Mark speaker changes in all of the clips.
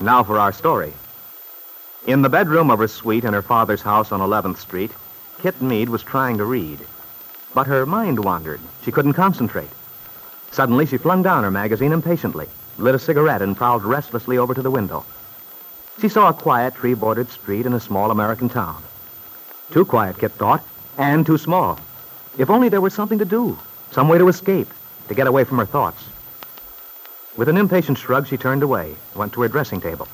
Speaker 1: Now for our story. In the bedroom of her suite in her father's house on 11th Street, Kit Mead was trying to read. But her mind wandered. She couldn't concentrate. Suddenly, she flung down her magazine impatiently, lit a cigarette, and prowled restlessly over to the window. She saw a quiet, tree-bordered street in a small American town. Too quiet, Kit thought, and too small. If only there was something to do, some way to escape, to get away from her thoughts. With an impatient shrug, she turned away, went to her dressing table.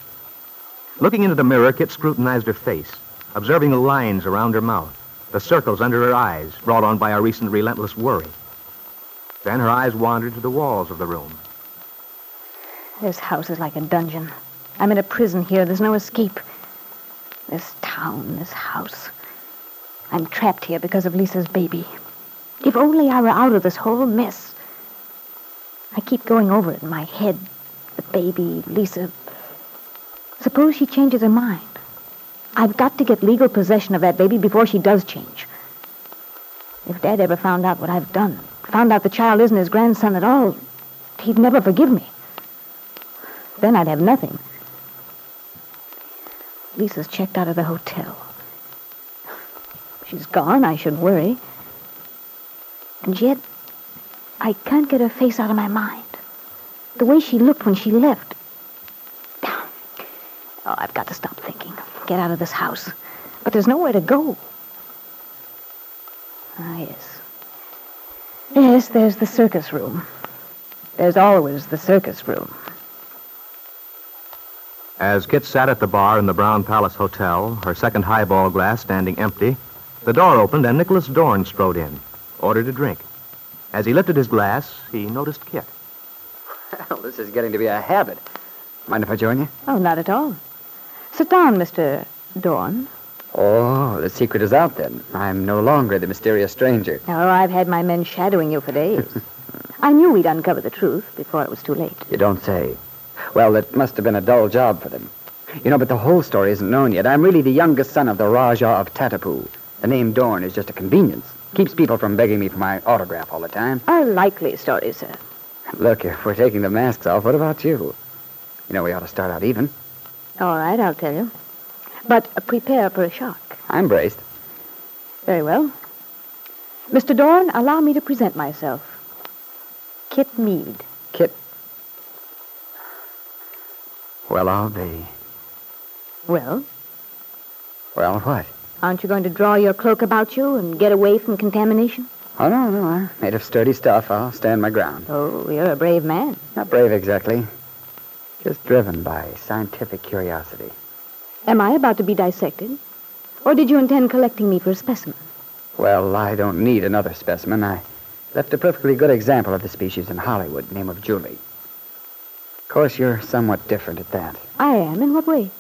Speaker 1: Looking into the mirror, Kit scrutinized her face, observing the lines around her mouth, the circles under her eyes, brought on by a recent relentless worry. Then her eyes wandered to the walls of the room.
Speaker 2: This house is like a dungeon. I'm in a prison here. There's no escape. This town, this house. I'm trapped here because of Lisa's baby. If only I were out of this whole mess. I keep going over it in my head. The baby, Lisa. Suppose she changes her mind. I've got to get legal possession of that baby before she does change. If Dad ever found out what I've done, found out the child isn't his grandson at all, he'd never forgive me. Then I'd have nothing. Lisa's checked out of the hotel. She's gone, I should worry. And yet, I can't get her face out of my mind. The way she looked when she left. Oh, I've got to stop thinking. Get out of this house. But there's nowhere to go. Ah, yes. Yes, there's the circus room. There's always the circus room.
Speaker 1: As Kit sat at the bar in the Brown Palace Hotel, her second highball glass standing empty, the door opened and Nicholas Dorn strode in, ordered a drink. As he lifted his glass, he noticed Kit.
Speaker 3: Well, this is getting to be a habit. Mind if I join you?
Speaker 2: Oh, not at all. Sit down, Mr. Dorn.
Speaker 3: Oh, the secret is out then. I'm no longer the mysterious stranger.
Speaker 2: Oh, I've had my men shadowing you for days. I knew we'd uncover the truth before it was too late.
Speaker 3: You don't say. Well, it must have been a dull job for them. You know, but the whole story isn't known yet. I'm really the youngest son of the Rajah of Tatapu. The name Dorn is just a convenience. Keeps people from begging me for my autograph all the time.
Speaker 2: A likely story, sir.
Speaker 3: Look, if we're taking the masks off, what about you? You know, we ought to start out even.
Speaker 2: All right, I'll tell you. But prepare for a shock.
Speaker 3: I'm braced.
Speaker 2: Very well. Mr. Dorn, allow me to present myself. Kit Mead.
Speaker 3: Kit. Well, I'll be.
Speaker 2: Well,
Speaker 3: Well, what?
Speaker 2: Aren't you going to draw your cloak about you and get away from contamination?
Speaker 3: Oh, no, no. I'm made of sturdy stuff. I'll stand my ground.
Speaker 2: Oh, you're a brave man.
Speaker 3: Not brave exactly. Just driven by scientific curiosity.
Speaker 2: Am I about to be dissected? Or did you intend collecting me for a specimen?
Speaker 3: Well, I don't need another specimen. I left a perfectly good example of the species in Hollywood, name of Julie. Of course, you're somewhat different at that.
Speaker 2: I am. In what way?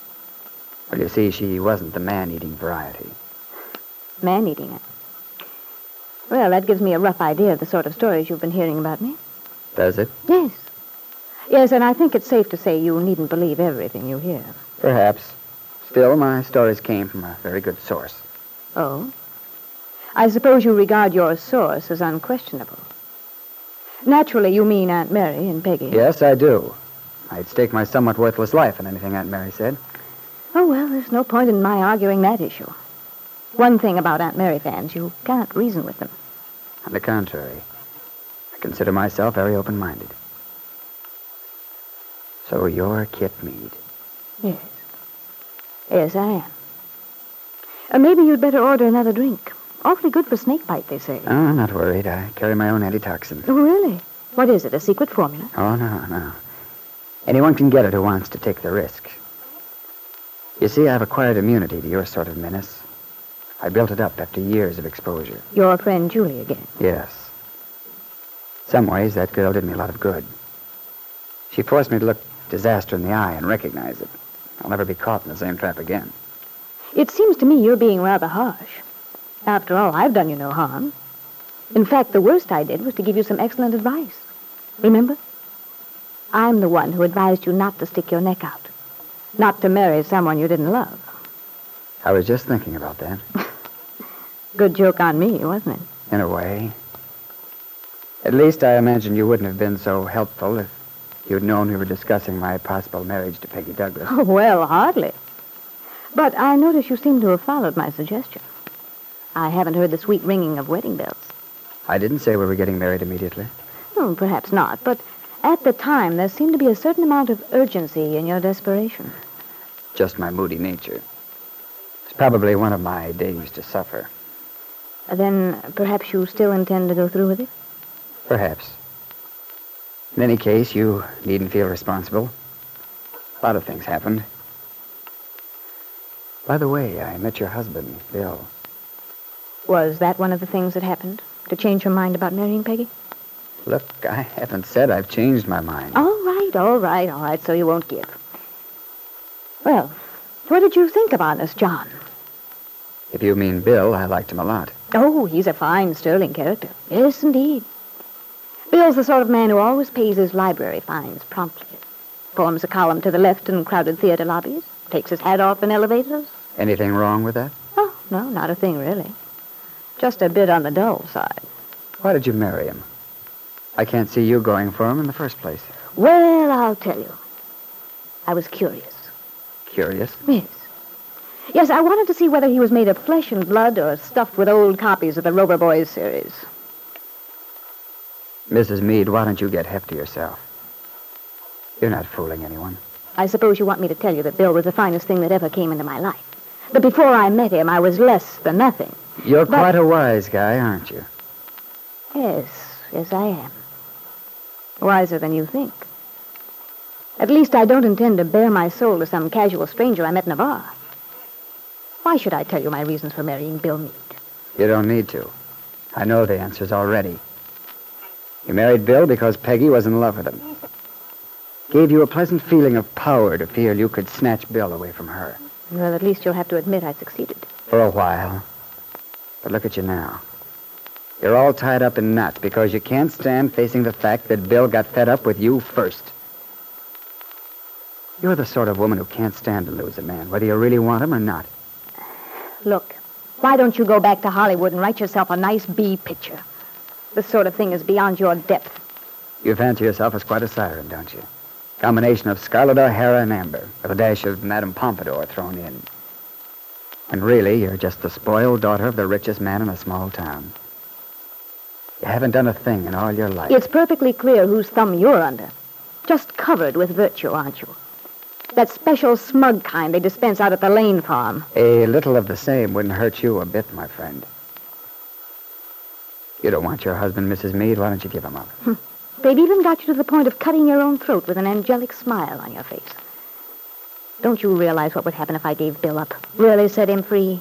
Speaker 3: Well, you see, she wasn't the man-eating variety.
Speaker 2: Man eating it. Well, that gives me a rough idea of the sort of stories you've been hearing about me.
Speaker 3: Does it?
Speaker 2: Yes. Yes, and I think it's safe to say you needn't believe everything you hear.
Speaker 3: Perhaps. Still, my stories came from a very good source.
Speaker 2: Oh? I suppose you regard your source as unquestionable. Naturally, you mean Aunt Mary and Peggy.
Speaker 3: Yes, I do. I'd stake my somewhat worthless life on anything Aunt Mary said.
Speaker 2: Oh, well, there's no point in my arguing that issue. One thing about Aunt Mary fans, you can't reason with them.
Speaker 3: On the contrary, I consider myself very open-minded. So you're Kit Mead.
Speaker 2: Yes. Yes, I am. Or maybe you'd better order another drink. Awfully good for snake bite, they say.
Speaker 3: Oh, I'm not worried. I carry my own antitoxin.
Speaker 2: Oh, really? What is it, a secret formula?
Speaker 3: Oh, no, no. Anyone can get it who wants to take the risk. You see, I've acquired immunity to your sort of menace. I built it up after years of exposure.
Speaker 2: Your friend Julie again.
Speaker 3: Yes. Some ways, that girl did me a lot of good. She forced me to look disaster in the eye and recognize it. I'll never be caught in the same trap again.
Speaker 2: It seems to me you're being rather harsh. After all, I've done you no harm. In fact, the worst I did was to give you some excellent advice. Remember? I'm the one who advised you not to stick your neck out. Not to marry someone you didn't love.
Speaker 3: I was just thinking about that,
Speaker 2: Good joke on me, wasn't it?
Speaker 3: in a way. At least I imagine you wouldn't have been so helpful if you'd known we were discussing my possible marriage to Peggy Douglas.
Speaker 2: Oh, well, hardly. But I notice you seem to have followed my suggestion. I haven't heard the sweet ringing of wedding bells.
Speaker 3: I didn't say we were getting married immediately.
Speaker 2: Hmm, perhaps not, but at the time there seemed to be a certain amount of urgency in your desperation.
Speaker 3: Just my moody nature. It's probably one of my days to suffer.
Speaker 2: Then perhaps you still intend to go through with it?
Speaker 3: Perhaps. In any case, you needn't feel responsible. A lot of things happened. By the way, I met your husband, Bill.
Speaker 2: Was that one of the things that happened? To change your mind about marrying Peggy?
Speaker 3: Look, I haven't said I've changed my mind.
Speaker 2: All right, all right, all right, so you won't give. Well, what did you think of Honest John?
Speaker 3: If you mean Bill, I liked him a lot.
Speaker 2: Oh, he's a fine, sterling character. Yes, indeed. Bill's the sort of man who always pays his library fines promptly. Forms a column to the left in crowded theater lobbies. Takes his hat off in elevators.
Speaker 3: Anything wrong with that?
Speaker 2: Oh, no, not a thing, really. Just a bit on the dull side.
Speaker 3: Why did you marry him? I can't see you going for him in the first place.
Speaker 2: Well, I'll tell you. I was curious.
Speaker 3: Curious.
Speaker 2: Yes. Yes, I wanted to see whether he was made of flesh and blood or stuffed with old copies of the Rover Boys series.
Speaker 3: Mrs. Mead, why don't you get hefty yourself? You're not fooling anyone.
Speaker 2: I suppose you want me to tell you that Bill was the finest thing that ever came into my life. That before I met him, I was less than nothing.
Speaker 3: You're
Speaker 2: But-
Speaker 3: quite a wise guy, aren't you?
Speaker 2: Yes, yes, I am. Wiser than you think. At least I don't intend to bare my soul to some casual stranger I met in a bar. Why should I tell you my reasons for marrying Bill Mead?
Speaker 3: You don't need to. I know the answers already. You married Bill because Peggy was in love with him. Gave you a pleasant feeling of power to feel you could snatch Bill away from her.
Speaker 2: Well, at least you'll have to admit I succeeded.
Speaker 3: For a while. But look at you now. You're all tied up in knots because you can't stand facing the fact that Bill got fed up with you first. You're the sort of woman who can't stand to lose a man, whether you really want him or not.
Speaker 2: Look, why don't you go back to Hollywood and write yourself a nice B picture? This sort of thing is beyond your depth.
Speaker 3: You fancy yourself as quite a siren, don't you? Combination of Scarlett O'Hara and Amber, with a dash of Madame Pompadour thrown in. And really, you're just the spoiled daughter of the richest man in a small town. You haven't done a thing in all your life.
Speaker 2: It's perfectly clear whose thumb you're under. Just covered with virtue, aren't you? That special smug kind they dispense out at the Lane farm.
Speaker 3: A little of the same wouldn't hurt you a bit, my friend. You don't want your husband, Mrs. Mead. Why don't you give him up? Hmm.
Speaker 2: They've even got you to the point of cutting your own throat with an angelic smile on your face. Don't you realize what would happen if I gave Bill up? Really set him free?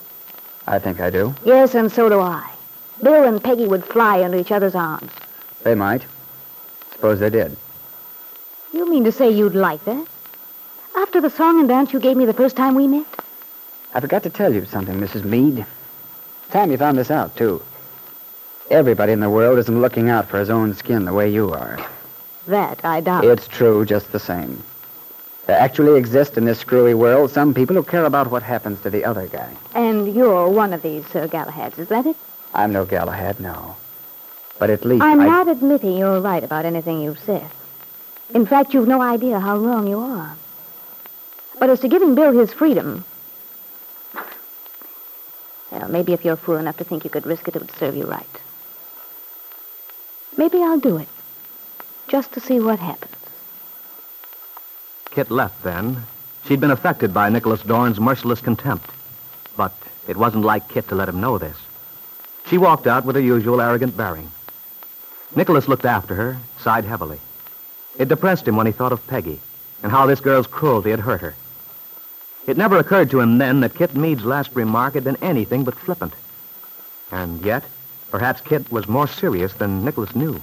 Speaker 3: I think I do.
Speaker 2: Yes, and so do I. Bill and Peggy would fly into each other's arms.
Speaker 3: They might. Suppose they did.
Speaker 2: You mean to say you'd like that? After the song and dance you gave me the first time we met?
Speaker 3: I forgot to tell you something, Mrs. Mead. Time you found this out, too. Everybody in the world isn't looking out for his own skin the way you are.
Speaker 2: That I doubt.
Speaker 3: It's true just the same. There actually exist in this screwy world some people who care about what happens to the other guy.
Speaker 2: And you're one of these Sir Galahads, is that it?
Speaker 3: I'm no Galahad, no. But at least
Speaker 2: I'm
Speaker 3: I...
Speaker 2: not admitting you're right about anything you've said. In fact, you've no idea how wrong you are. But as to giving Bill his freedom, Well, maybe if you're fool enough to think you could risk it, it would serve you right. Maybe I'll do it. Just to see what happens.
Speaker 1: Kit left then. She'd been affected by Nicholas Dorn's merciless contempt. But it wasn't like Kit to let him know this. She walked out with her usual arrogant bearing. Nicholas looked after her, sighed heavily. It depressed him when he thought of Peggy and how this girl's cruelty had hurt her. It never occurred to him then that Kit Mead's last remark had been anything but flippant. And yet, perhaps Kit was more serious than Nicholas knew.